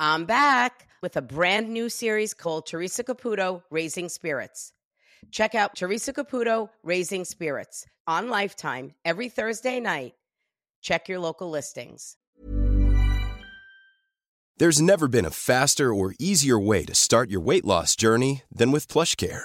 I'm back with a brand new series called Teresa Caputo Raising Spirits. Check out Teresa Caputo Raising Spirits on Lifetime every Thursday night. Check your local listings. There's never been a faster or easier way to start your weight loss journey than with PlushCare.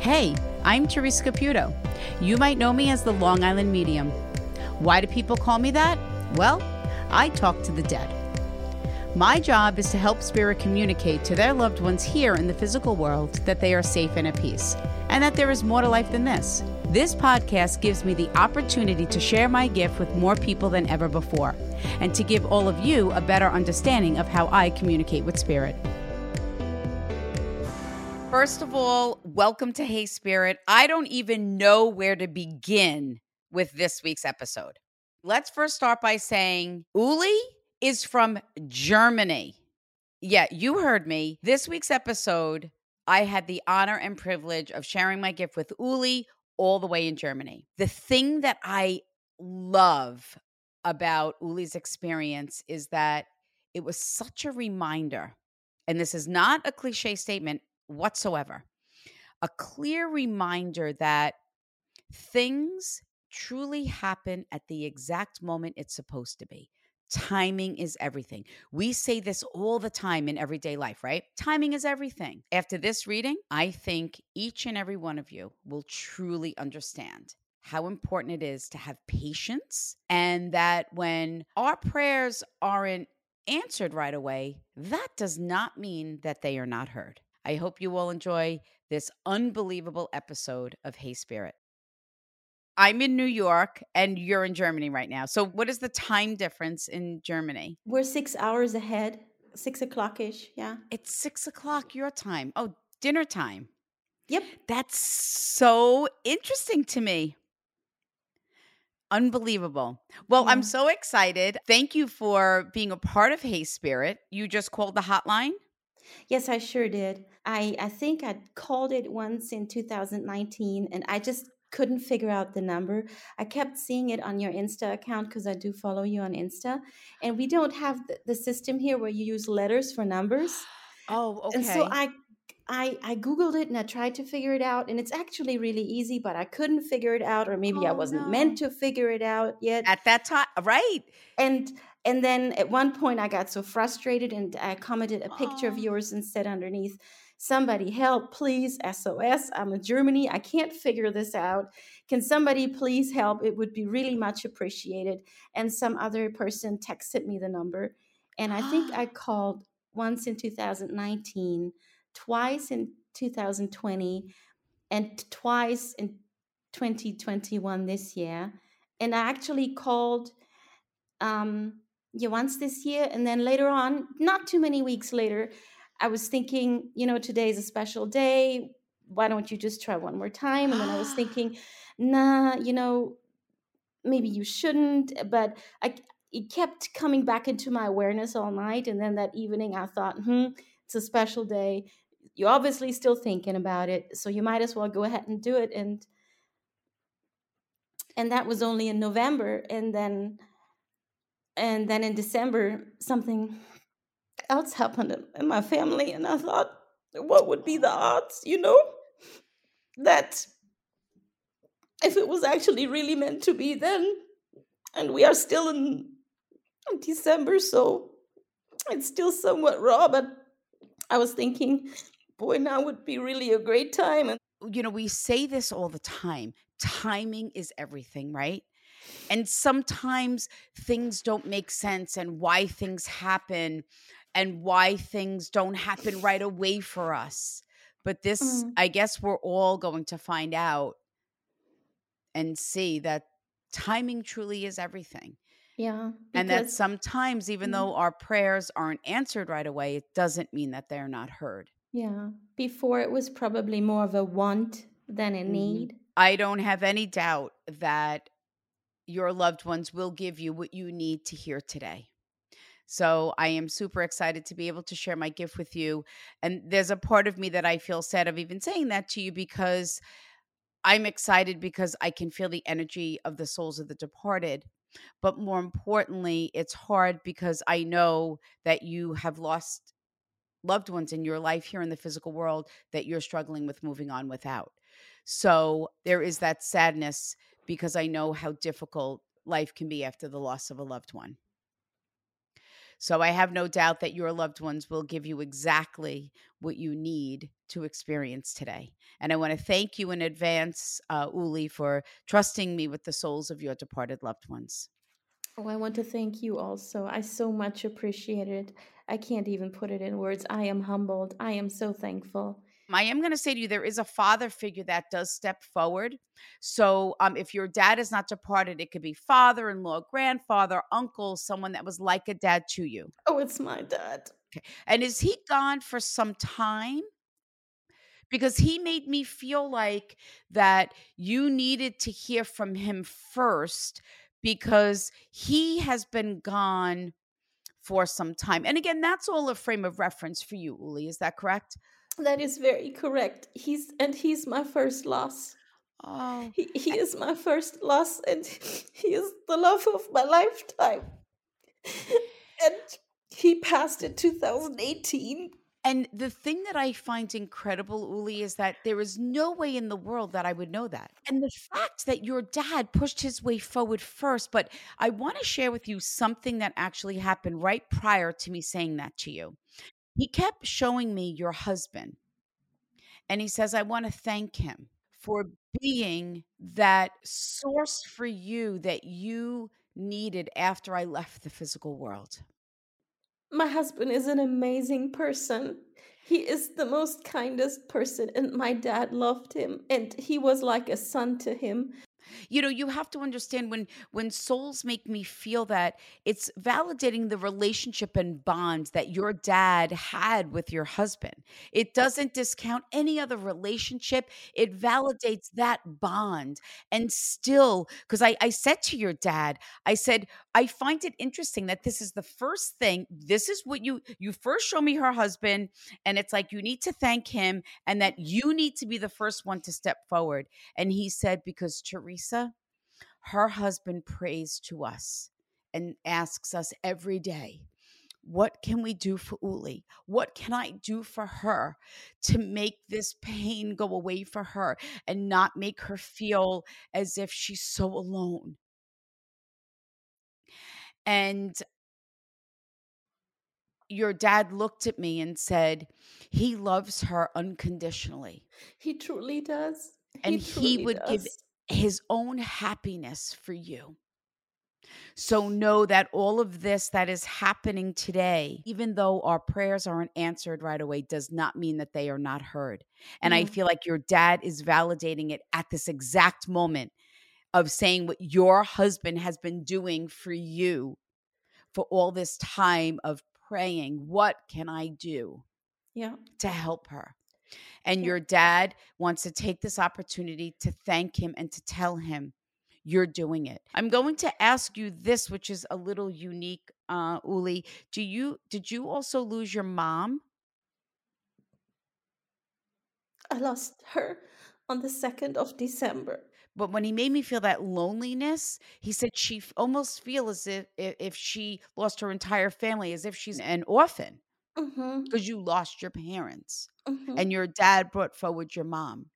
Hey, I'm Teresa Caputo. You might know me as the Long Island Medium. Why do people call me that? Well, I talk to the dead. My job is to help spirit communicate to their loved ones here in the physical world that they are safe and at peace, and that there is more to life than this. This podcast gives me the opportunity to share my gift with more people than ever before, and to give all of you a better understanding of how I communicate with spirit. First of all, welcome to Hey Spirit. I don't even know where to begin with this week's episode. Let's first start by saying Uli is from Germany. Yeah, you heard me. This week's episode, I had the honor and privilege of sharing my gift with Uli all the way in Germany. The thing that I love about Uli's experience is that it was such a reminder, and this is not a cliche statement whatsoever, a clear reminder that things truly happen at the exact moment it's supposed to be. Timing is everything. We say this all the time in everyday life, right? Timing is everything. After this reading, I think each and every one of you will truly understand how important it is to have patience and that when our prayers aren't answered right away, that does not mean that they are not heard. I hope you all enjoy this unbelievable episode of Hey Spirit. I'm in New York and you're in Germany right now. So, what is the time difference in Germany? We're six hours ahead, six o'clock ish. Yeah. It's six o'clock your time. Oh, dinner time. Yep. That's so interesting to me. Unbelievable. Well, Yeah. I'm so excited. Thank you for being a part of Hey Spirit. You just called the hotline? Yes, I sure did. I, I think I called it once in 2019 and I just couldn't figure out the number. I kept seeing it on your Insta account because I do follow you on Insta. And we don't have the, the system here where you use letters for numbers. Oh, okay. And so I I I googled it and I tried to figure it out and it's actually really easy, but I couldn't figure it out or maybe I Oh, wasn't meant to figure it out yet. At that time, right. and and then at one point I got so frustrated and I commented a picture of Oh. yours and said underneath, somebody help, please, SOS. I'm in Germany. I can't figure this out. Can somebody please help? It would be really much appreciated. And some other person texted me the number. And I think I called once in 2019, twice in 2020, and twice in 2021 this year. And I actually called um, yeah, once this year. And then later on, not too many weeks later, I was thinking, you know, today's a special day. Why don't you just try one more time? And then I was thinking, nah, you know, maybe you shouldn't. But I, it kept coming back into my awareness all night. And then that evening, I thought, hmm, it's a special day. You're obviously still thinking about it. So you might as well go ahead and do it. And and that was only in November. And then and then in December, something else happened in- my family, and I thought, what would be the odds, you know, that if it was actually really meant to be then, and we are still in December, so it's still somewhat raw, but I was thinking, boy, now would be really a great time. And you know, we say this all the time timing is everything, right? And sometimes things don't make sense and why things happen and why things don't happen right away for us. But this, Mm. I guess we're all going to find out and see that timing truly is everything. yeah, And that sometimes, even Mm. though our prayers aren't answered right away, it doesn't mean that they're not heard. yeah, before it was probably more of a want than a Mhm. need. I don't have any doubt that your loved ones will give you what you need to hear today. So I am super excited to be able to share my gift with you. And there's a part of me that I feel sad of even saying that to you because I'm excited because I can feel the energy of the souls of the departed. But more importantly, it's hard because I know that you have lost loved ones in your life here in the physical world that you're struggling with moving on without. So there is that sadness because I know how difficult life can be after the loss of a loved one. So I have no doubt that your loved ones will give you exactly what you need to experience today. And I want to thank you in advance, uh, Uli, for trusting me with the souls of your departed loved ones. Oh, I want to thank you also. I so much appreciate it. I can't even put it in words. I am humbled. I am so thankful. I am going to say to you, there is a father figure that does step forward. So, um, if your dad is not departed, it could be father in law, grandfather, uncle, someone that was like a dad to you. Oh, it's my dad. Okay. And is he gone for some time? Because he made me feel like that you needed to hear from him first because he has been gone for some time. And again, that's all a frame of reference for you, Uli. Is that correct? That is very correct. He's and he's my first loss. Oh, He, he is my first loss, and he is the love of my lifetime. And he passed in 2018. And the thing that I find incredible, Uli, is that there is no way in the world that I would know that. And the fact that your dad pushed his way forward first, but I want to share with you something that actually happened right prior to me saying that to you. He kept showing me your husband, and he says, I want to thank him for being that source for you that you needed after I left the physical world. My husband is an amazing person. He is the most kindest person, and my dad loved him, and he was like a son to him. You know you have to understand when when souls make me feel that it's validating the relationship and bond that your dad had with your husband. It doesn't discount any other relationship. It validates that bond. And still because I, I said to your dad i said i find it interesting that this is the first thing this is what you you first show me her husband and it's like you need to thank him and that you need to be the first one to step forward. And he said, because Teresa, her husband prays to us and asks us every day, what can we do for Uli? What can I do for her to make this pain go away for her and not make her feel as if she's so alone? And your dad looked at me and said, He loves her unconditionally. He truly does. And he would give does. His own happiness for you. So know that all of this that is happening today, even though our prayers aren't answered right away, does not mean that they are not heard. And I mm-hmm. feel like your dad is validating it at this exact moment of saying what your husband has been doing for you for all this time of praying, What can I do? Yeah. to help her. And your dad wants to take this opportunity to thank him and to tell him you're doing it. I'm going to ask you this, which is a little unique, uh, Uli. Do you did you also lose your mom? I lost her on the 2nd of December. But when he made me feel that loneliness, he said she almost feel as if if she lost her entire family, as if she's an orphan Mm-hmm. because you lost your parents. Mm-hmm. and your dad brought forward your mom.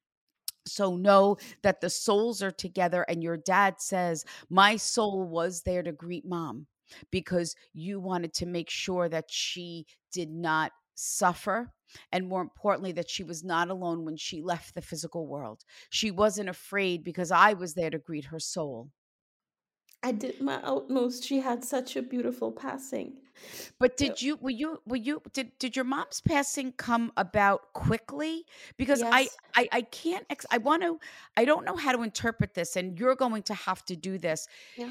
So know that the souls are together, and your dad says, My soul was there to greet mom. because you wanted to make sure that she did not suffer and more importantly that she was not alone when she left the physical world she wasn't afraid because i was there to greet her soul I did my utmost. She had such a beautiful passing. but did you were you were you did did your mom's passing come about quickly because i Yes. i i can't ex- i want to i don't know how to interpret this and you're going to have to do this Yeah.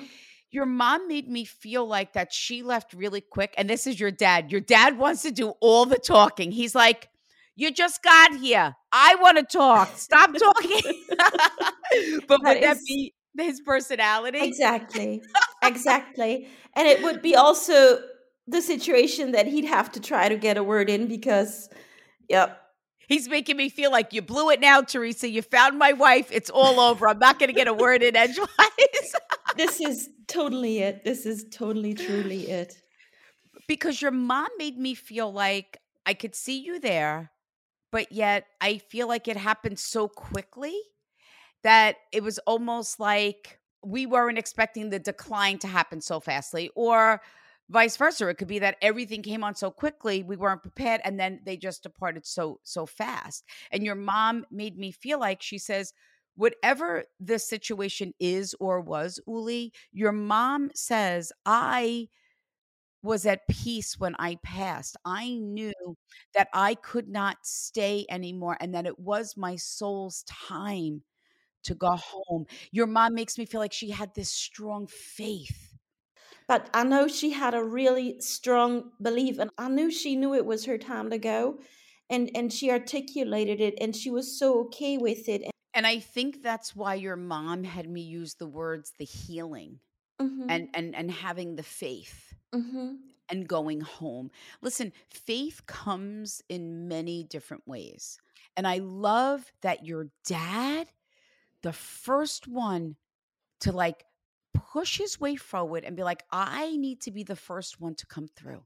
your mom made me feel like that she left really quick and this is your dad your dad wants to do all the talking he's like you just got here i want to talk stop talking but would That that is- be his personality Exactly. exactly. And it would be also the situation that he'd have to try to get a word in because, yep. He's making me feel like you blew it now, Teresa. You found my wife. It's all over. I'm not going to get a word in edgewise. This is totally it. This is totally, truly it. because your mom made me feel like I could see you there, but yet I feel like it happened so quickly that it was almost like we weren't expecting the decline to happen so fastly, or vice versa. It could be that everything came on so quickly we weren't prepared, and then they just departed so so fast. And your mom made me feel like she says. Whatever the situation is or was, Uli, your mom says, I was at peace when I passed. I knew that I could not stay anymore and that it was my soul's time to go home. Your mom makes me feel like she had this strong faith. But I know she had a really strong belief, and I knew she knew it was her time to go. And, and she articulated it, and she was so okay with it. And I think that's why your mom had me use the words the healing Mhm, and and and having the faith mhm. and going home. Listen, faith comes in many different ways. And I love that your dad, the first one to like push his way forward and be like, I need to be the first one to come through.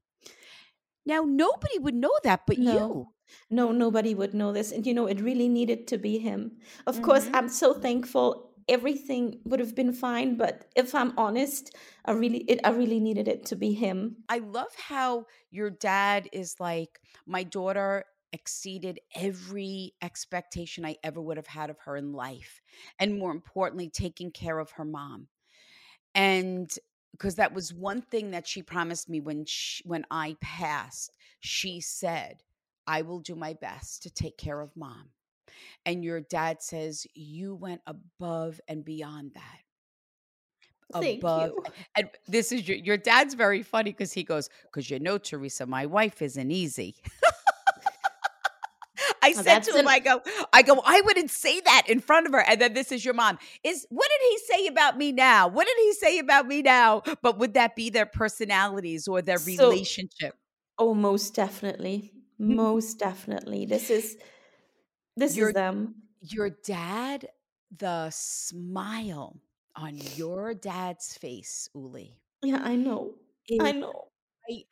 Now, nobody would know that but No. you. No, nobody would know this. And you know, it really needed to be him. Of course, Mhm. I'm so thankful. Everything would have been fine, but if I'm honest, I really it I really needed it to be him. I love how your dad is like, my daughter exceeded every expectation I ever would have had of her in life. And more importantly, taking care of her mom. And because that was one thing that she promised me when she, when I passed, she said, I will do my best to take care of mom. And your dad says, You went above and beyond that. Thank above you. and this is your your dad's very funny because he goes because you know teresa my wife isn't easy i said to him an- i go i go i wouldn't say that in front of her and then this is your mom is what did he say about me now what did he say about me now but would that be their personalities or their So- relationship Oh, most definitely. Mm-hmm. Most definitely. This is this You're- is them. your dad the smile on your dad's face uli Yeah, I know. I know. I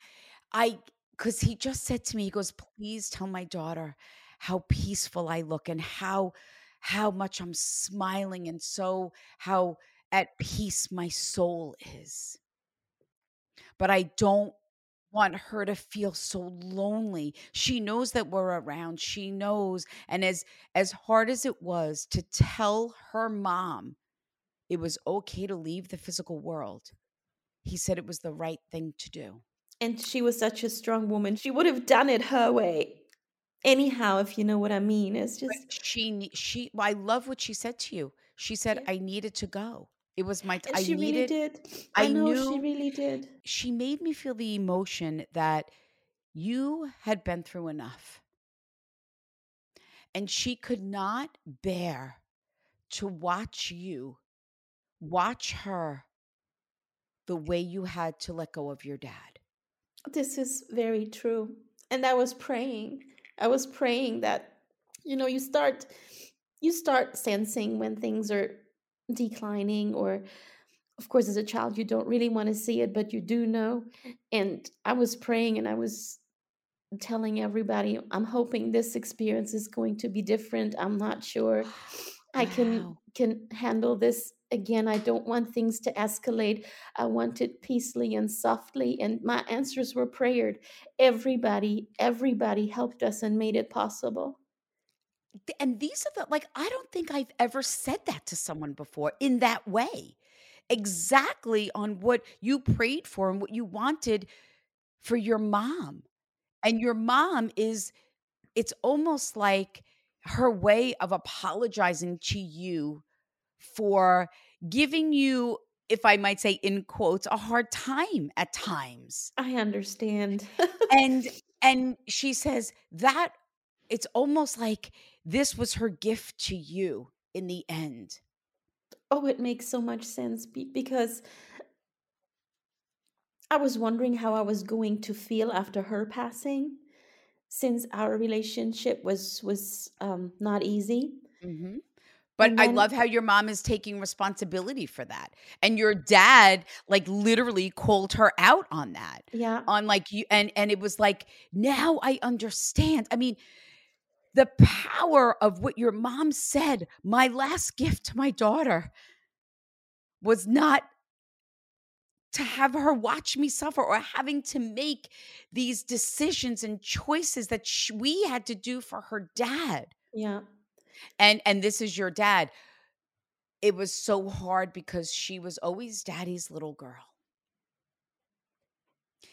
I because he just said to me, he goes, please tell my daughter how peaceful I look and how how much I'm smiling and so how at peace my soul is. But I don't want her to feel so lonely. She knows that we're around. She knows. And as as hard as it was to tell her mom it was okay to leave the physical world, he said it was the right thing to do. And she was such a strong woman. She would have done it her way. Anyhow, if you know what I mean. It's But just she she well, I love what she said to you. She said Yeah. I needed to go. It was my t- and I she needed really did. I I know she really did. she made me feel the emotion that you had been through enough. And she could not bear to watch you watch her the way you had to let go of your dad. This is very true. And I was praying. I was praying that you know you start you start sensing when things are declining or of course as a child you don't really want to see it but you do know and I was praying and I was telling everybody I'm hoping this experience is going to be different. I'm not sure I can can handle this again, I don't want things to escalate. I want it peacefully and softly. And my answers were prayered. Everybody, everybody helped us and made it possible. And these are the, like, I don't think I've ever said that to someone before in that way. Exactly on what you prayed for and what you wanted for your mom. And your mom is, it's almost like her way of apologizing to you for giving you if I might say in quotes a hard time at times. I understand. and and she says that it's almost like this was her gift to you in the end. Oh, it makes so much sense because I was wondering how I was going to feel after her passing since our relationship was was um not easy. Mm-hmm. But I mm-hmm. love how your mom is taking responsibility for that. And your dad like literally called her out on that. Yeah. On like you and and it was like now I understand. I mean, the power of what your mom said, my last gift to my daughter was not to have her watch me suffer or having to make these decisions and choices that sh- we had to do for her dad. Yeah and and this is your dad. It was so hard because she was always daddy's little girl.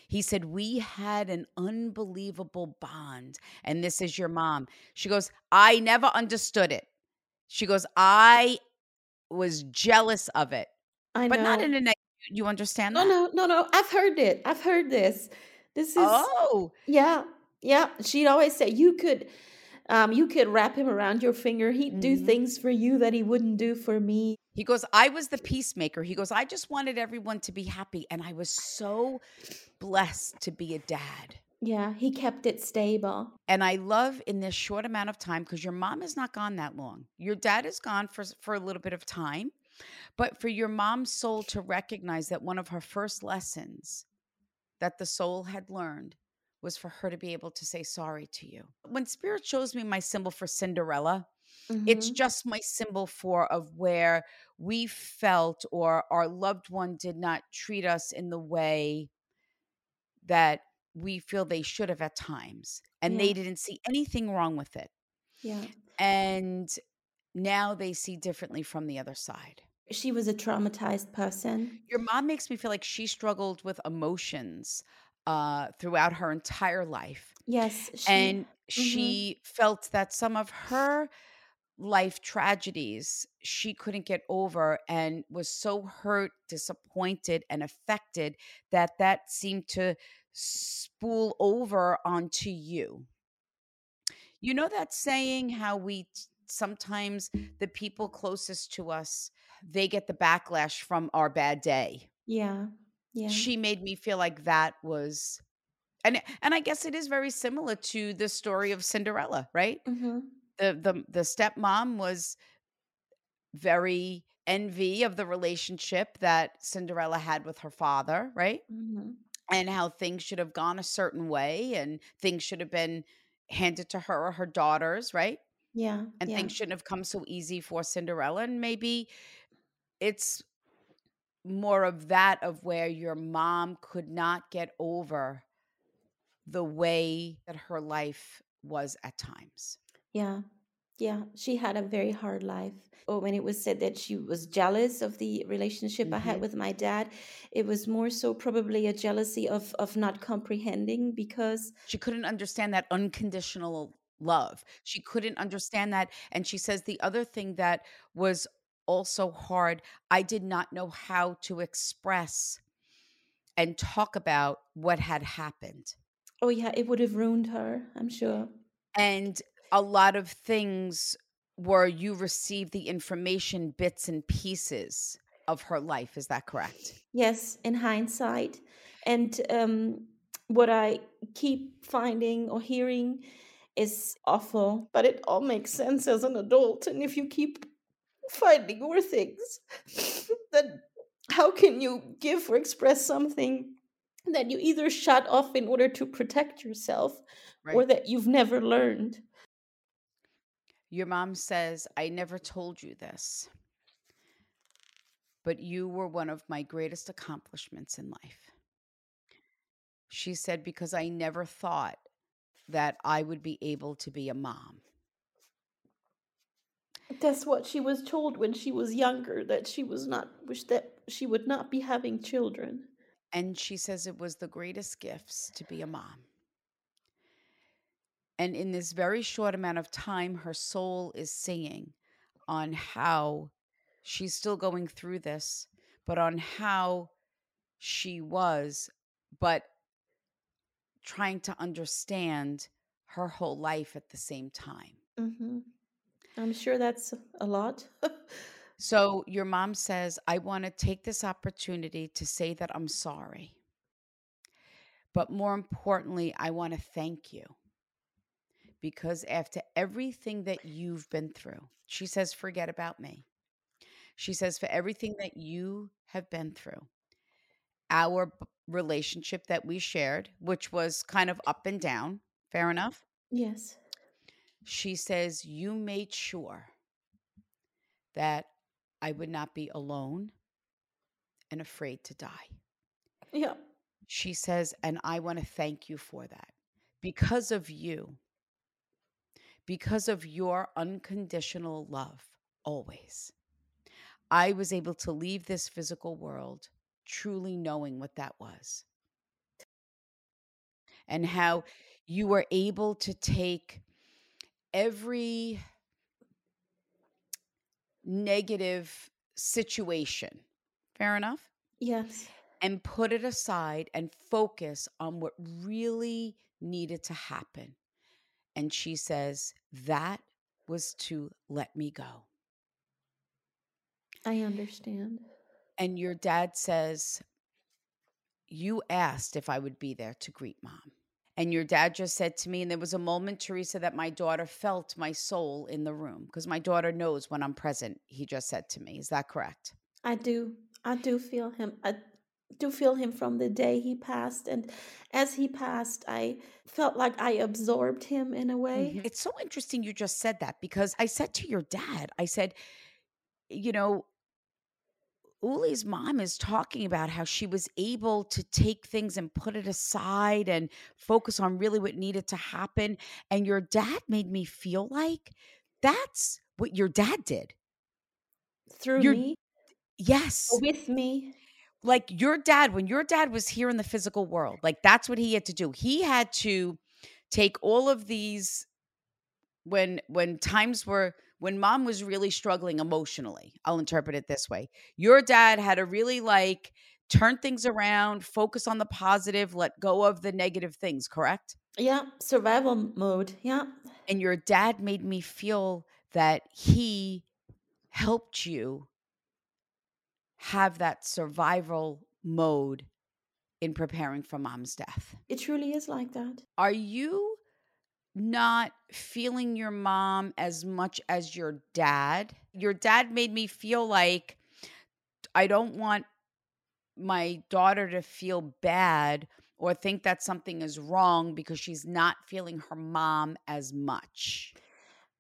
He said we had an unbelievable bond and this is your mom. She goes i never understood it. She goes i was jealous of it. I but know. not in a negative you understand no that? no no no i've heard it i've heard this. This is oh. Yeah yeah she'd always say you could um, you could wrap him around your finger. He'd do Mhm. things for you that he wouldn't do for me. He goes, I was the peacemaker. He goes, I just wanted everyone to be happy. And I was so blessed to be a dad. Yeah, he kept it stable. And I love in this short amount of time, because your mom is not gone that long. Your dad is gone for, for a little bit of time. But for your mom's soul to recognize that one of her first lessons that the soul had learned was for her to be able to say sorry to you. When spirit shows me my symbol for Cinderella, it's Mhm. just my symbol for of where we felt or our loved one did not treat us in the way that we feel they should have at times and they didn't see anything wrong with it yeah. and now they see differently from the other side She was a traumatized person. your mom makes me feel like she struggled with emotions uh throughout her entire life Yes, she and mhm. she felt that some of her life tragedies she couldn't get over and was so hurt disappointed and affected that that seemed to spool over onto you you know that saying how we sometimes the people closest to us they get the backlash from our bad day Yeah. Yeah. she made me feel like that was and and I guess it is very similar to the story of Cinderella, right? Mhm. The the the stepmom was very envy of the relationship that Cinderella had with her father, right? Mhm. And how things should have gone a certain way and things should have been handed to her or her daughters, right? Yeah. And yeah. things shouldn't have come so easy for Cinderella and maybe it's more of that of where your mom could not get over the way that her life was at times. Yeah. Yeah. She had a very hard life. Or when it was said that she was jealous of the relationship I had Mhm. with my dad, it was more so probably a jealousy of of not comprehending because She couldn't understand that unconditional love. She couldn't understand that. And she says the other thing that was also hard, I did not know how to express and talk about what had happened. oh yeah, it would have ruined her, I'm sure. And a lot of things were you received the information bits and pieces of her life. Is that correct? Yes, in hindsight. And um, what I keep finding or hearing is awful, but it all makes sense as an adult. And if you keep finding more things, then how can you give or express something that you either shut off in order to protect yourself or that you've never learned? Your mom says, I never told you this. but you were one of my greatest accomplishments in life. She said, because I never thought that I would be able to be a mom. That's what she was told when she was younger that she was not wish that she would not be having children. And she says it was the greatest gifts to be a mom. And in this very short amount of time, her soul is singing on how she's still going through this, but on how she was, but trying to understand her whole life at the same time. hmm I'm sure that's a lot. So your mom says, I want to take this opportunity to say that I'm sorry. But more importantly, I want to thank you because after everything that you've been through, she says, forget about me. She says, for everything that you have been through, our relationship that we shared, which was kind of up and down, fair enough. yes. She says, you made sure that I would not be alone and afraid to die. Yeah. She says, and I want to thank you for that. Because of you, because of your unconditional love, always, I was able to leave this physical world truly knowing what that was. And how you were able to take every negative situation, fair enough, Yes. and put it aside and focus on what really needed to happen. And she says, that was to let me go. I understand. And your dad says, You asked if I would be there to greet mom. And your dad just said to me, and there was a moment, Teresa, that my daughter felt my soul in the room because my daughter knows when I'm present, he just said to me. Is that correct? I do. I do feel him. I do feel him from the day he passed. And as he passed, I felt like I absorbed him in a way. Mm-hmm. It's so interesting you just said that because I said to your dad, I said, you know, Uli's mom is talking about how she was able to take things and put it aside and focus on really what needed to happen. And your dad made me feel like that's what your dad did. Through You're- me, Yes. with me. like your dad when your dad was here in the physical world like that's what he had to do he had to take all of these when when times were when mom was really struggling emotionally i'll interpret it this way your dad had to really like turn things around focus on the positive let go of the negative things correct Yeah, survival mode. Yeah. and your dad made me feel that he helped you have that survival mode in preparing for mom's death. It truly is like that. Are you not feeling your mom as much as your dad? Your dad made me feel like I don't want my daughter to feel bad or think that something is wrong because she's not feeling her mom as much.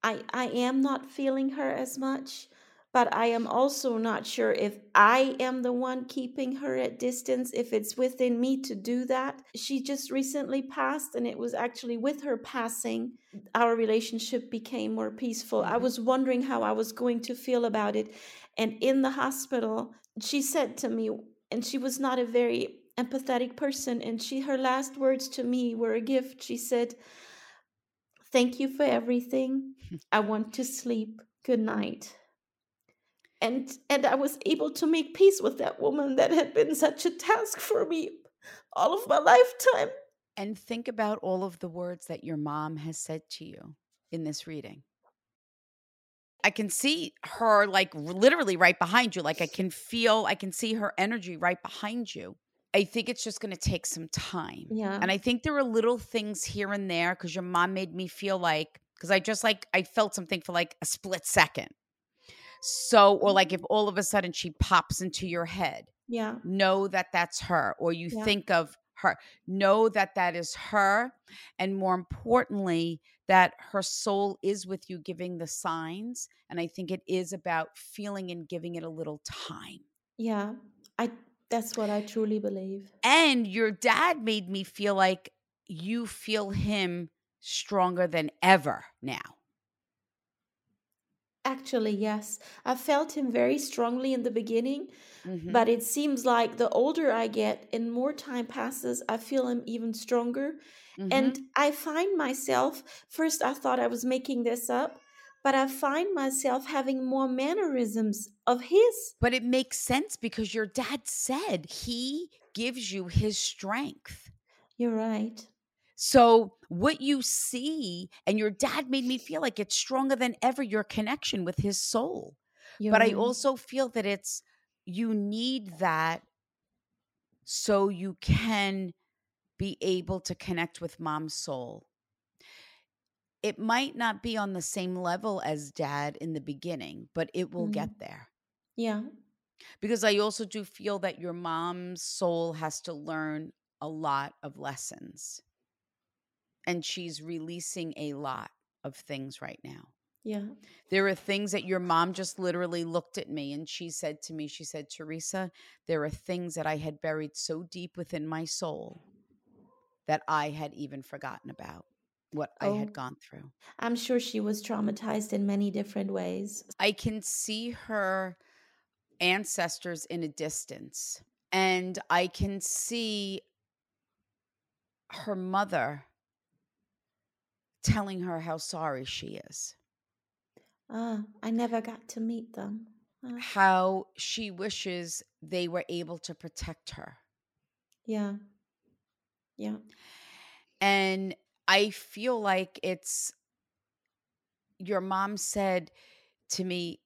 I, I am not feeling her as much, but I am also not sure if I am the one keeping her at distance, if it's within me to do that. She just recently passed, and it was actually with her passing, our relationship became more peaceful. I mm-hmm. was wondering how I was going to feel about it. And in the hospital, she said to me, and she was not a very empathetic person, and she her last words to me were a gift. She said, Thank you for everything. I want to sleep. Good night. And and I was able to make peace with that woman that had been such a task for me all of my lifetime. And think about all of the words that your mom has said to you in this reading. I can see her like literally right behind you. Like I can feel, I can see her energy right behind you. I think it's just going to take some time. Yeah. And I think there are little things here and there because your mom made me feel like, because I just like, I felt something for like a split second. So, or mm. like if all of a sudden she pops into your head, Yeah. know that that's her or you Yeah. think of her know that that is her and more importantly that her soul is with you giving the signs and i think it is about feeling and giving it a little time Yeah. I that's what I truly believe. And your dad made me feel like you feel him stronger than ever now. Actually, yes. I felt him very strongly in the beginning, Mhm. but it seems like the older I get and more time passes, I feel him even stronger. And Mhm. I find myself, first I thought I was making this up, but I find myself having more mannerisms of his. But it makes sense because your dad said he gives you his strength. You're right. So, what you see, and your dad made me feel like it's stronger than ever your connection with his soul. But I also feel that it's you need that so you can be able to connect with mom's soul. It might not be on the same level as dad in the beginning, but it will Mhm. get there. Yeah. Because I also do feel that your mom's soul has to learn a lot of lessons. And she's releasing a lot of things right now. Yeah. There are things that your mom just literally looked at me and she said to me, she said, Teresa, there are things that I had buried so deep within my soul that I had even forgotten about what I Oh. had gone through. I'm sure she was traumatized in many different ways. I can see her ancestors in a distance, and I can see her mother telling her how sorry she is. Ah, I never got to meet them. Ah, how she wishes they were able to protect her. yeah. Yeah. And I feel like it's your mom said to me,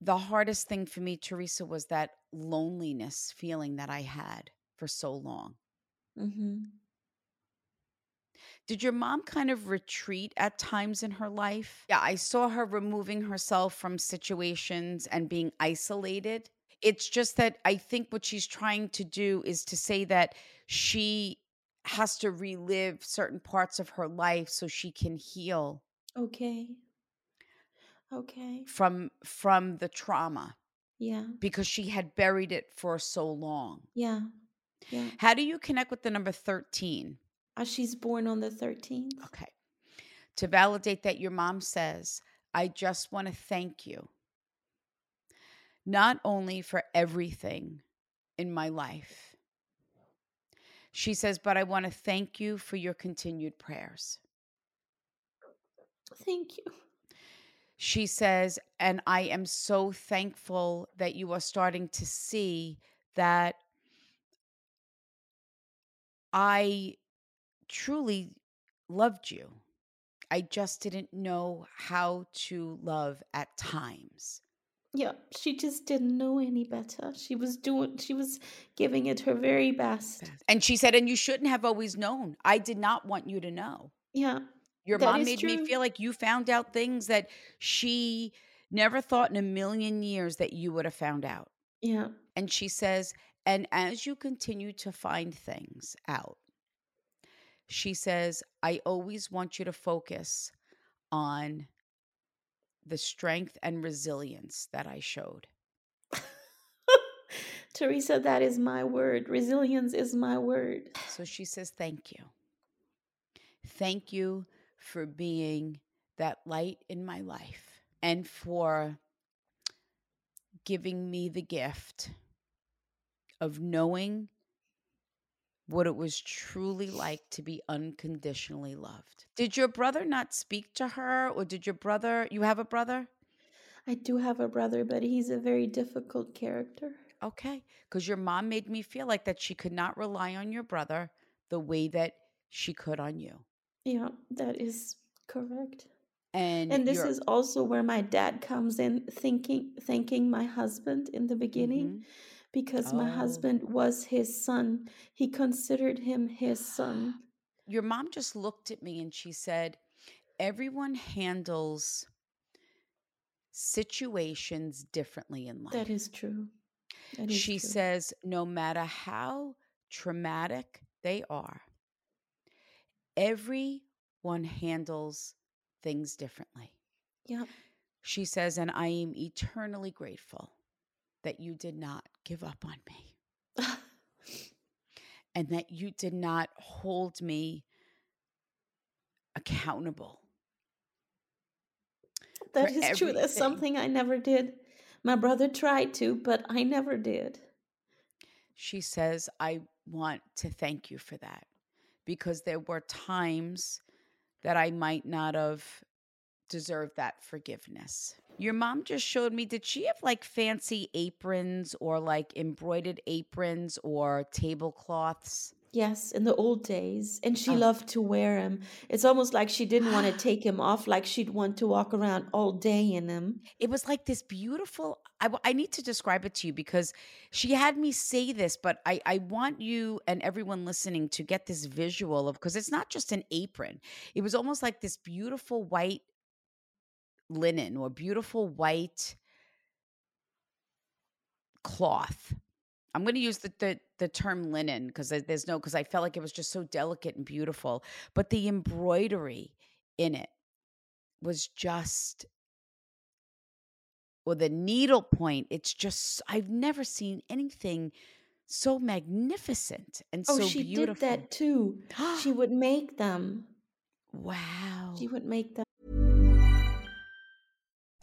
the hardest thing for me, Teresa, was that loneliness feeling that I had for so long. Mm-hmm. Did your mom kind of retreat at times in her life? Yeah, I saw her removing herself from situations and being isolated. It's just that I think what she's trying to do is to say that she has to relive certain parts of her life so she can heal Okay. Okay. from from the trauma Yeah. because she had buried it for so long. Yeah. Yeah. How do you connect with the number 13? Uh, she's born on the 13th. Okay. To validate that your mom says, I just want to thank you. Not only for everything in my life. She says, but I want to thank you for your continued prayers. Thank you. She says, and I am so thankful that you are starting to see that I truly loved you. I just didn't know how to love at times. Yeah, she just didn't know any better. She was doing, she was giving it her very best. And she said, and you shouldn't have always known. I did not want you to know. Yeah. Your mom made true. me feel like you found out things that she never thought in a million years that you would have found out. Yeah. And she says, and as you continue to find things out, she says, I always want you to focus on the strength and resilience that I showed. Teresa, that is my word. Resilience is my word. So she says, Thank you. Thank you for being that light in my life and for giving me the gift of knowing what it was truly like to be unconditionally loved. Did your brother not speak to her, or did your brother, you have a brother? I do have a brother, but he's a very difficult character. Okay. Because your mom made me feel like that she could not rely on your brother the way that she could on you. Yeah, that is correct. And, And this is also where my dad comes in thinking thanking my husband in the beginning Mhm. Because my Oh. husband was his son. He considered him his son. your mom just looked at me and she said, Everyone handles situations differently in life. That is true. That is she true. says, no matter how traumatic they are, everyone handles things differently. Yeah. She says, and I am eternally grateful that you did not give up on me and that you did not hold me accountable. That is true. That's something I never did. My brother tried to, but I never did. She says, I want to thank you for that because there were times that I might not have deserved that forgiveness. Your mom just showed me, did she have like fancy aprons or like embroidered aprons or tablecloths? Yes, in the old days. And she oh. loved to wear them. It's almost like she didn't want to take him off, like she'd want to walk around all day in them. It was like this beautiful. I, I need to describe it to you because she had me say this, but I, I want you and everyone listening to get this visual of, because it's not just an apron. It was almost like this beautiful white linen or beautiful white cloth. I'm going to use the, the, the term linen because there's no because I felt like it was just so delicate and beautiful, but the embroidery in it was just or the needle point. It's just I've never seen anything so magnificent and oh, so she beautiful. did that too. she would make them. Wow. She would make them.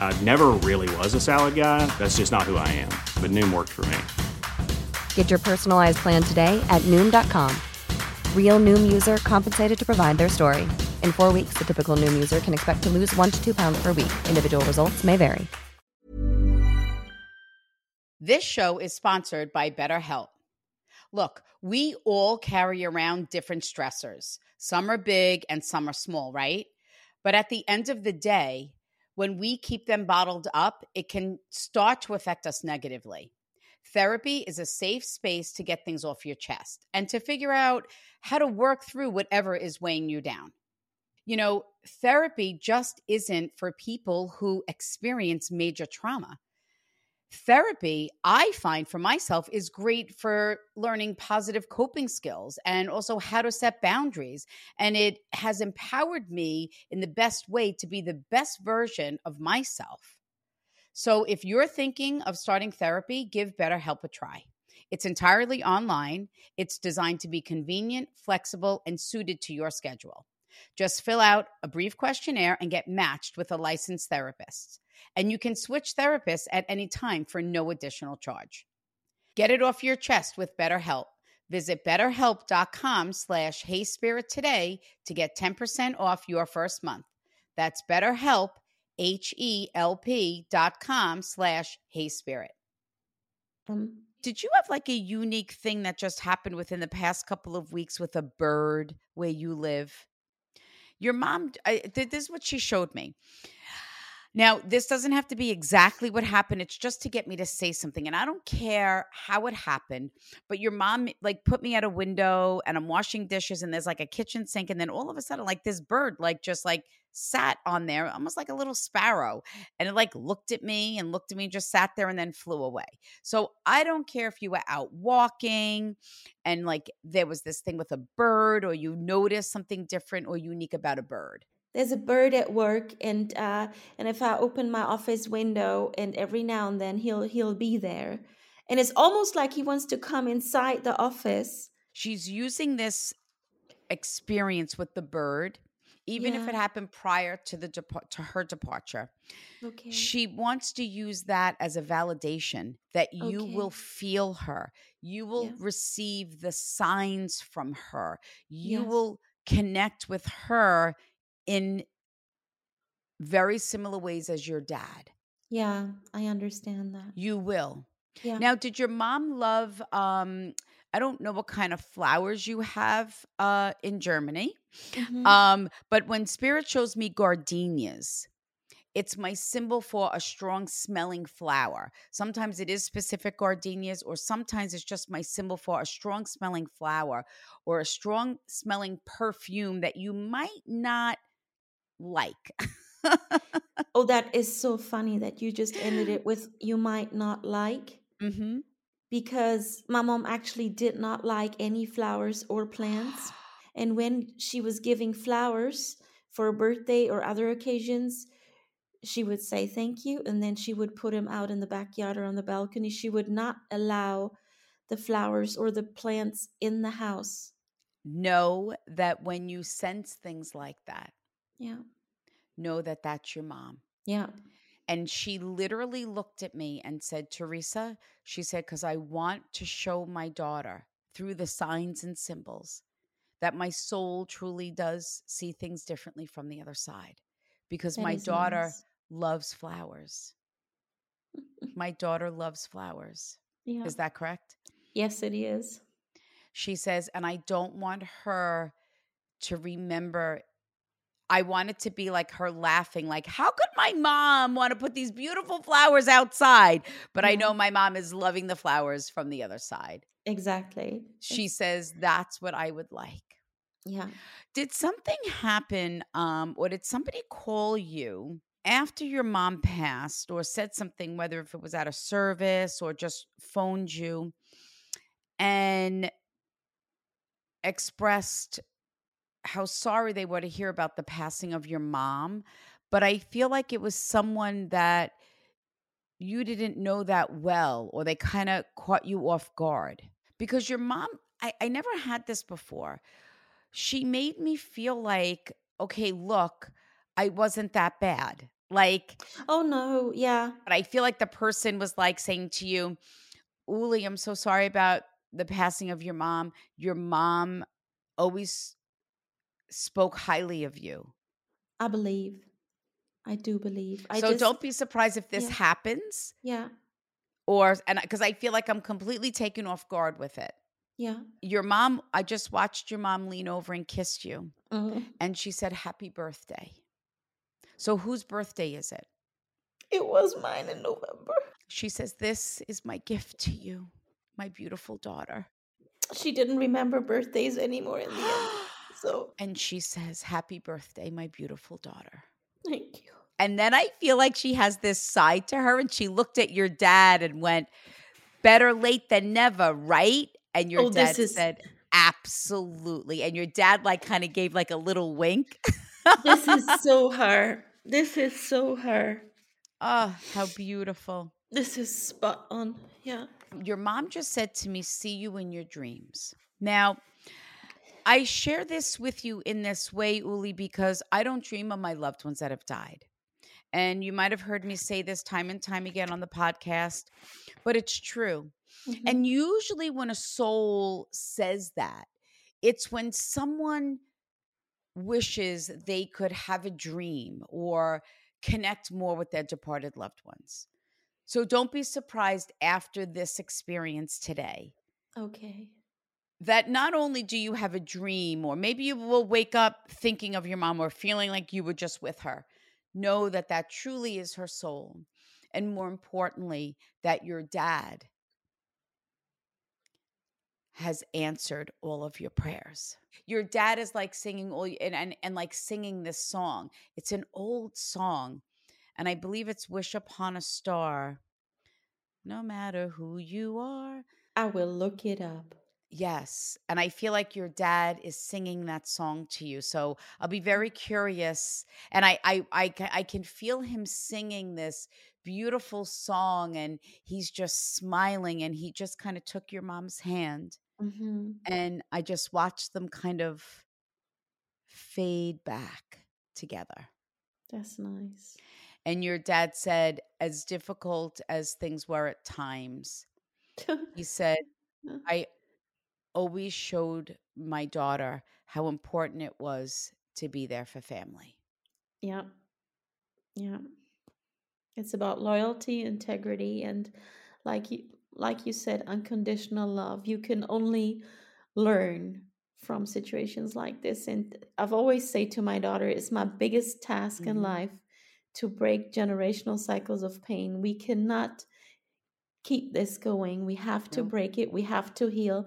I never really was a salad guy. That's just not who I am. But Noom worked for me. Get your personalized plan today at Noom.com. Real Noom user compensated to provide their story. In four weeks, the typical Noom user can expect to lose one to two pounds per week. Individual results may vary. This show is sponsored by BetterHelp. Look, we all carry around different stressors. Some are big and some are small, right? But at the end of the day, when we keep them bottled up, it can start to affect us negatively. Therapy is a safe space to get things off your chest and to figure out how to work through whatever is weighing you down. You know, therapy just isn't for people who experience major trauma therapy i find for myself is great for learning positive coping skills and also how to set boundaries and it has empowered me in the best way to be the best version of myself. So if you're thinking of starting therapy give betterhelp a try. It's entirely online. It's designed to be convenient flexible and suited to your schedule. Just fill out a brief questionnaire and get matched with a licensed therapist and you can switch therapists at any time for no additional charge. Get it off your chest with BetterHelp. Visit betterhelp.com slash heyspirit today to get 10% off your first month. That's betterhelp, H-E-L-P dot com slash heyspirit. Um, Did you have like a unique thing that just happened within the past couple of weeks with a bird where you live? Your mom, I, this is what she showed me. Now, this doesn't have to be exactly what happened. It's just to get me to say something. And I don't care how it happened, but your mom like put me at a window and I'm washing dishes and there's like a kitchen sink. And then all of a sudden, like this bird, like just like sat on there, almost like a little sparrow. And it like looked at me and looked at me, just sat there and then flew away. So I don't care if you were out walking and like there was this thing with a bird or you noticed something different or unique about a bird there's a bird at work and uh, and if i open my office window and every now and then he'll he'll be there and it's almost like he wants to come inside the office she's using this experience with the bird even yeah. if it happened prior to the to her departure okay. she wants to use that as a validation that you okay. will feel her you will yeah. receive the signs from her you yes. will connect with her in very similar ways as your dad. Yeah, I understand that. You will. Yeah. Now, did your mom love um I don't know what kind of flowers you have uh in Germany. Mhm. Um but when spirit shows me gardenias, it's my symbol for a strong smelling flower. Sometimes it is specific gardenias or sometimes it's just my symbol for a strong smelling flower or a strong smelling perfume that you might not like. oh, that is so funny that you just ended it with you might not like mhm. because my mom actually did not like any flowers or plants. And when she was giving flowers for a birthday or other occasions, she would say thank you and then she would put them out in the backyard or on the balcony. She would not allow the flowers or the plants in the house. Know that when you sense things like that, Yeah. know that that's your mom. Yeah. And she literally looked at me and said, Teresa, she said, because I want to show my daughter through the signs and symbols that my soul truly does see things differently from the other side. Because That my daughter nice. loves flowers. My daughter loves flowers. Yeah. Is that correct? yes, it is. She says, and I don't want her to remember. I wanted to be like her laughing, like, how could my mom want to put these beautiful flowers outside? But I know my mom is loving the flowers from the other side. Exactly. She It's- says, that's what I would like. yeah. Did something happen, um, or did somebody call you after your mom passed or said something, whether if it was at a service or just phoned you and expressed how sorry they were to hear about the passing of your mom? But I feel like it was someone that you didn't know that well, or they kind of caught you off guard because your mom, I, I never had this before she made me feel like, okay, look, I wasn't that bad. Like, Oh no, yeah. but I feel like the person was like saying to you, Uli, I'm so sorry about the passing of your mom. Your mom always spoke highly of you. I believe. I do believe. I so just, don't be surprised if this yeah. happens Yeah. or, and because I feel like I'm completely taken off guard with it. Yeah. Your mom, I just watched your mom lean over and kissed you. Mhm. and she said happy birthday. So whose birthday is it? It was mine in November. She says this is my gift to you, my beautiful daughter. She didn't remember birthdays anymore in the end. So and she says happy birthday, my beautiful daughter. thank you. And then I feel like she has this side to her and she looked at your dad and went better late than never, right? And your Oh, dad is- said absolutely. And your dad like kind of gave like a little wink. This is so her. This is so her. oh, how beautiful. This is spot on. Yeah. your mom just said to me, see you in your dreams. Now, I share this with you in this way, Uli, because I don't dream of my loved ones that have died. And you might have heard me say this time and time again on the podcast, but it's true. Mhm. And usually, when a soul says that, it's when someone wishes they could have a dream or connect more with their departed loved ones. So don't be surprised after this experience today okay. That not only do you have a dream, or maybe you will wake up thinking of your mom or feeling like you were just with her. Know that that truly is her soul. And more importantly, that your dad has answered all of your prayers. Your dad is like singing all and, and and like singing this song. It's an old song, and I believe it's "Wish Upon a Star." No matter who you are, I will look it up. Yes. And I feel like your dad is singing that song to you. So I'll be very curious. And I, I, I, I can feel him singing this beautiful song and he's just smiling and he just kind of took your mom's hand hmm and I just watched them kind of fade back together. That's nice. And your dad said, as difficult as things were at times, he said, I always showed my daughter how important it was to be there for family. yeah. Yeah. It's about loyalty, integrity, and like you, like you said, unconditional love. You can only learn from situations like this. And I've always say to my daughter, it's my biggest task mm-hmm. in life to break generational cycles of pain. We cannot keep this going. We have to break it. We have to heal.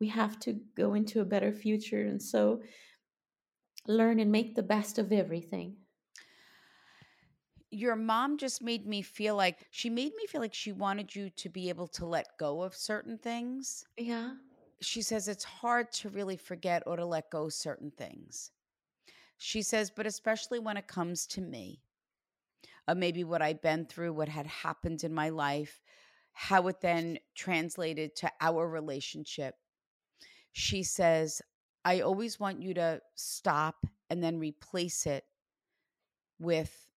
We have to go into a better future. And so learn and make the best of everything. Your mom just made me feel like she made me feel like she wanted you to be able to let go of certain things. Yeah. She says it's hard to really forget or to let go certain things. She says, but especially when it comes to me, of maybe what I've been through, what had happened in my life, how it then translated to our relationship. She says, I always want you to stop and then replace it with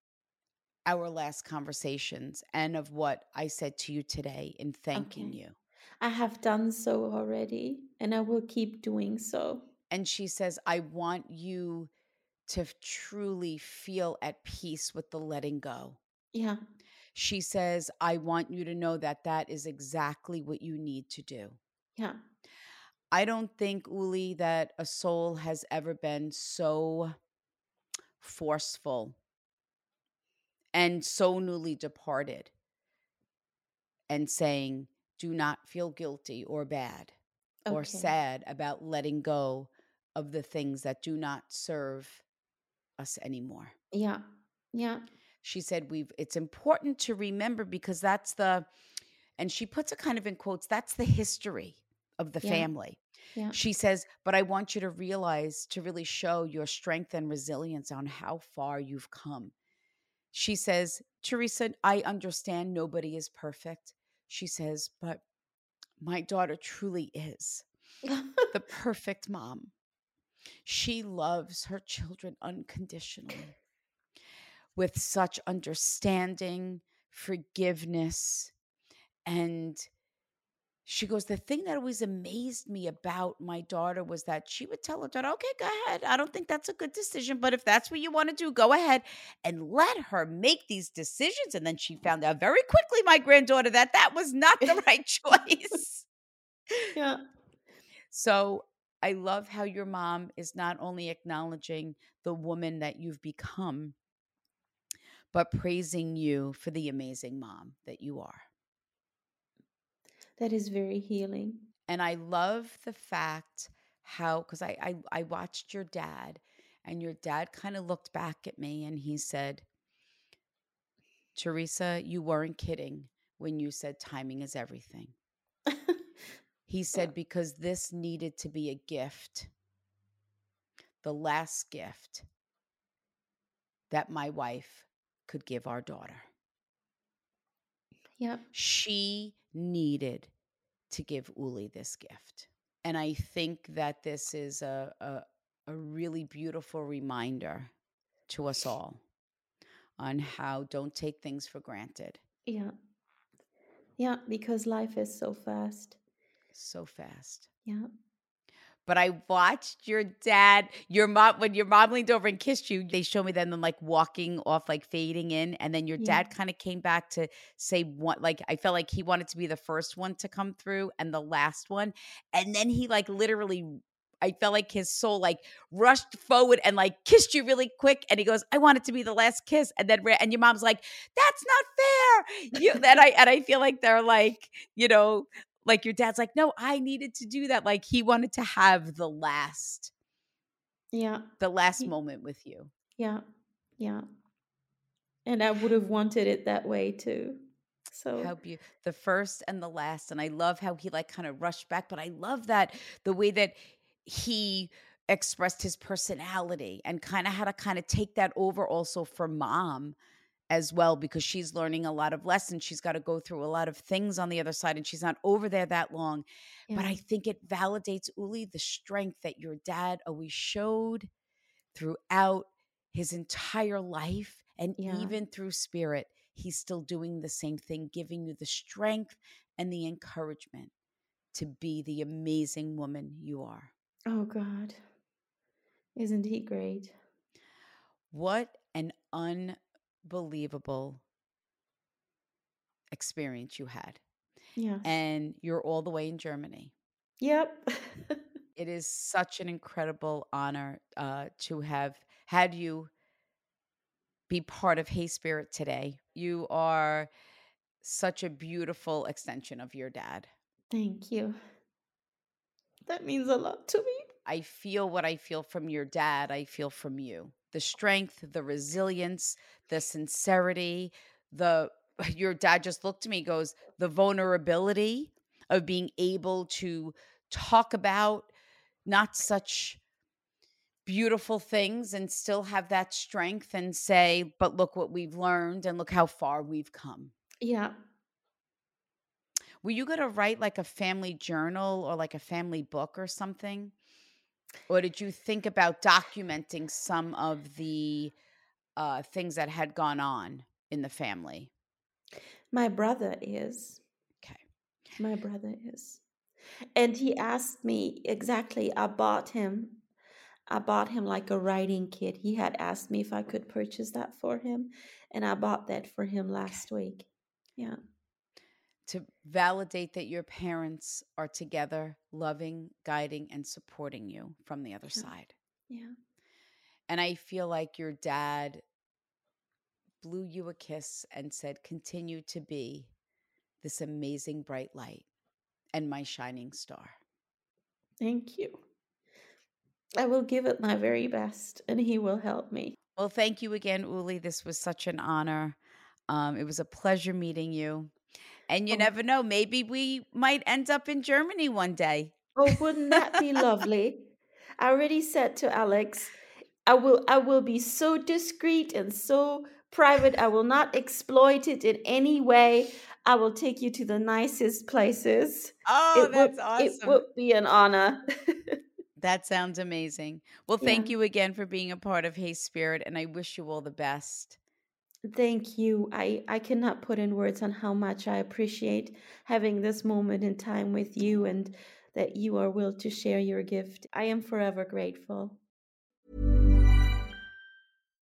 our last conversations and of what I said to you today in thanking okay. you. I have done so already and I will keep doing so. And she says, I want you to truly feel at peace with the letting go. Yeah. She says, I want you to know that that is exactly what you need to do. Yeah. I don't think, Uli, that a soul has ever been so forceful and so newly departed and saying, do not feel guilty or bad okay. or sad about letting go of the things that do not serve us anymore. Yeah. Yeah. She said we've it's important to remember because that's the and she puts it kind of in quotes, that's the history of the yeah. family. Yeah. She says, but I want you to realize to really show your strength and resilience on how far you've come. She says, Teresa, I understand nobody is perfect. She says, but my daughter truly is the perfect mom. She loves her children unconditionally with such understanding, forgiveness, and she goes, The thing that always amazed me about my daughter was that she would tell her daughter, Okay, go ahead. I don't think that's a good decision, but if that's what you want to do, go ahead and let her make these decisions. And then she found out very quickly, my granddaughter, that that was not the right choice. yeah. So I love how your mom is not only acknowledging the woman that you've become, but praising you for the amazing mom that you are that is very healing. And I love the fact how because I, I I watched your dad and your dad kind of looked back at me and he said, Teresa, you weren't kidding when you said timing is everything. he said, because this needed to be a gift, the last gift that my wife could give our daughter. Yep. She needed to give Uli this gift. And I think that this is a, a, a really beautiful reminder to us all on how don't take things for granted. Yeah. Yeah, because life is so fast. So fast. Yeah but I watched your dad, your mom, when your mom leaned over and kissed you, they showed me them, them like walking off, like fading in. And then your yeah. dad kind of came back to say what, like, I felt like he wanted to be the first one to come through and the last one. And then he, like, literally, I felt like his soul, like, rushed forward and, like, kissed you really quick. And he goes, I want it to be the last kiss. And then, and your mom's like, that's not fair. You, and I, and I feel like they're like, you know, like your dad's like, no, I needed to do that. Like he wanted to have the last, yeah, the last moment with you. Yeah, yeah. And I would have wanted it that way too. So how you the first and the last, and I love how he like kind of rushed back, but I love that the way that he expressed his personality and kind of had to kind of take that over also for mom as well because she's learning a lot of lessons. She's got to go through a lot of things on the other side and she's not over there that long. Yeah. But I think it validates Uli the strength that your dad always showed throughout his entire life and yeah. even through spirit. He's still doing the same thing, giving you the strength and the encouragement to be the amazing woman you are. Oh, God. Isn't he great? What an un believable experience you had. Yeah. And you're all the way in Germany. Yep. it is such an incredible honor uh, to have had you be part of Hey Spirit today. You are such a beautiful extension of your dad. Thank you. That means a lot to me. I feel what I feel from your dad, I feel from you. The strength, the resilience, the sincerity, the your dad just looked at me goes, the vulnerability of being able to talk about not such beautiful things and still have that strength and say, but look what we've learned and look how far we've come. Yeah. Were you going to write like a family journal or like a family book or something? Or did you think about documenting some of the uh, things that had gone on in the family? My brother is. Okay. My brother is. And he asked me exactly, I bought him I bought him like a writing kit. He had asked me if I could purchase that for him, and I bought that for him last week. Yeah. To validate that your parents are together, loving, guiding, and supporting you from the other yeah. side. Yeah. And I feel like your dad blew you a kiss and said, continue to be this amazing bright light and my shining star. Thank you. I will give it my very best, and he will help me. Well, thank you again, Uli. This was such an honor. Um, it was a pleasure meeting you. And you oh. never know, maybe we might end up in Germany one day. Oh, wouldn't that be lovely? I already said to Alex, I will I will be so discreet and so private. I will not exploit it in any way. I will take you to the nicest places. Oh, it that's would, awesome. It would be an honor. That sounds amazing. Well, thank yeah. you again for being a part of Hey Spirit, and I wish you all the best. Thank you. I, I cannot put in words on how much I appreciate having this moment in time with you and that you are willing to share your gift. I am forever grateful.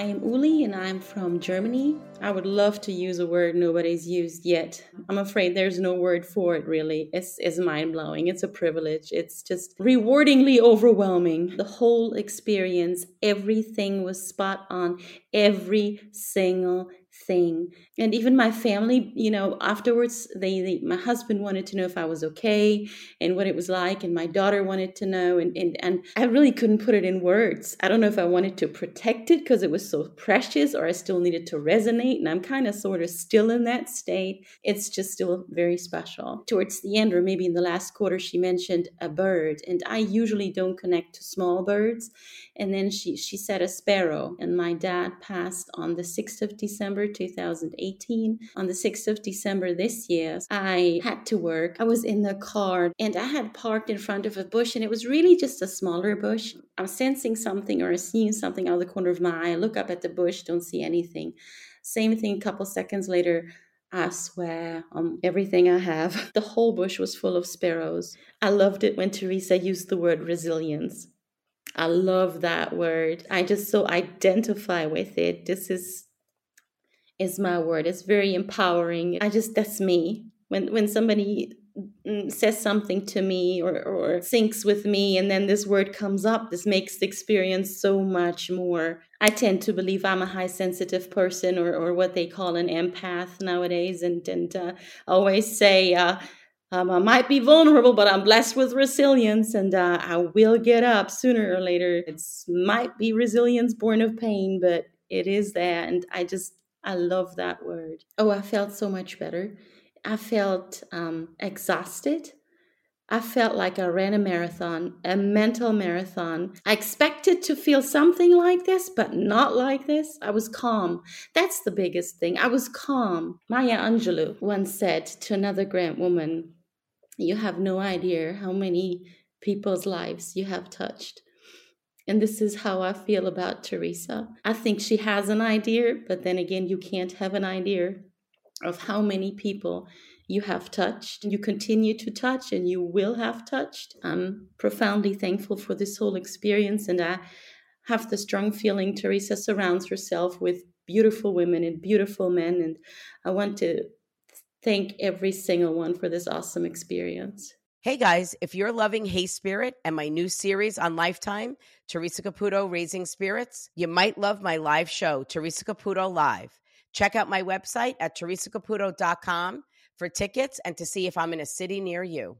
I am Uli and I'm from Germany. I would love to use a word nobody's used yet. I'm afraid there's no word for it really. It's, it's mind blowing. It's a privilege. It's just rewardingly overwhelming. The whole experience, everything was spot on. Every single thing. And even my family you know afterwards they, they, my husband wanted to know if i was okay and what it was like and my daughter wanted to know and and, and i really couldn't put it in words. I don't know if i wanted to protect it because it was so precious or i still needed to resonate and i'm kind of sort of still in that state. It's just still very special. Towards the end or maybe in the last quarter she mentioned a bird and i usually don't connect to small birds and then she she said a sparrow and my dad passed on the 6th of december 2018. On the 6th of December this year, I had to work. I was in the car and I had parked in front of a bush and it was really just a smaller bush. I'm sensing something or seeing something out of the corner of my eye. I look up at the bush, don't see anything. Same thing a couple seconds later. I swear on everything I have. The whole bush was full of sparrows. I loved it when Teresa used the word resilience. I love that word. I just so identify with it. This is is my word. It's very empowering. I just that's me. When when somebody mm, says something to me or, or syncs with me and then this word comes up this makes the experience so much more i tend to believe i'm a high sensitive person or, or what they call an empath nowadays and, and uh, always say uh, um, I might be vulnerable, but I'm blessed with resilience, and uh, I will get up sooner or later. It might be resilience born of pain, but it is there. and I just I love that word. Oh, I felt so much better. I felt um, exhausted. I felt like I ran a marathon, a mental marathon. I expected to feel something like this, but not like this. I was calm. That's the biggest thing. I was calm. Maya Angelou once said to another grant woman, You have no idea how many people's lives you have touched. And this is how I feel about Teresa. I think she has an idea, but then again, you can't have an idea of how many people you have touched, you continue to touch, and you will have touched. I'm profoundly thankful for this whole experience, and I have the strong feeling Teresa surrounds herself with beautiful women and beautiful men, and I want to thank every single one for this awesome experience. Hey guys, if you're loving Hey Spirit and my new series on Lifetime, Teresa Caputo Raising Spirits, you might love my live show, Teresa Caputo Live. Check out my website at teresacaputo.com for tickets and to see if I'm in a city near you.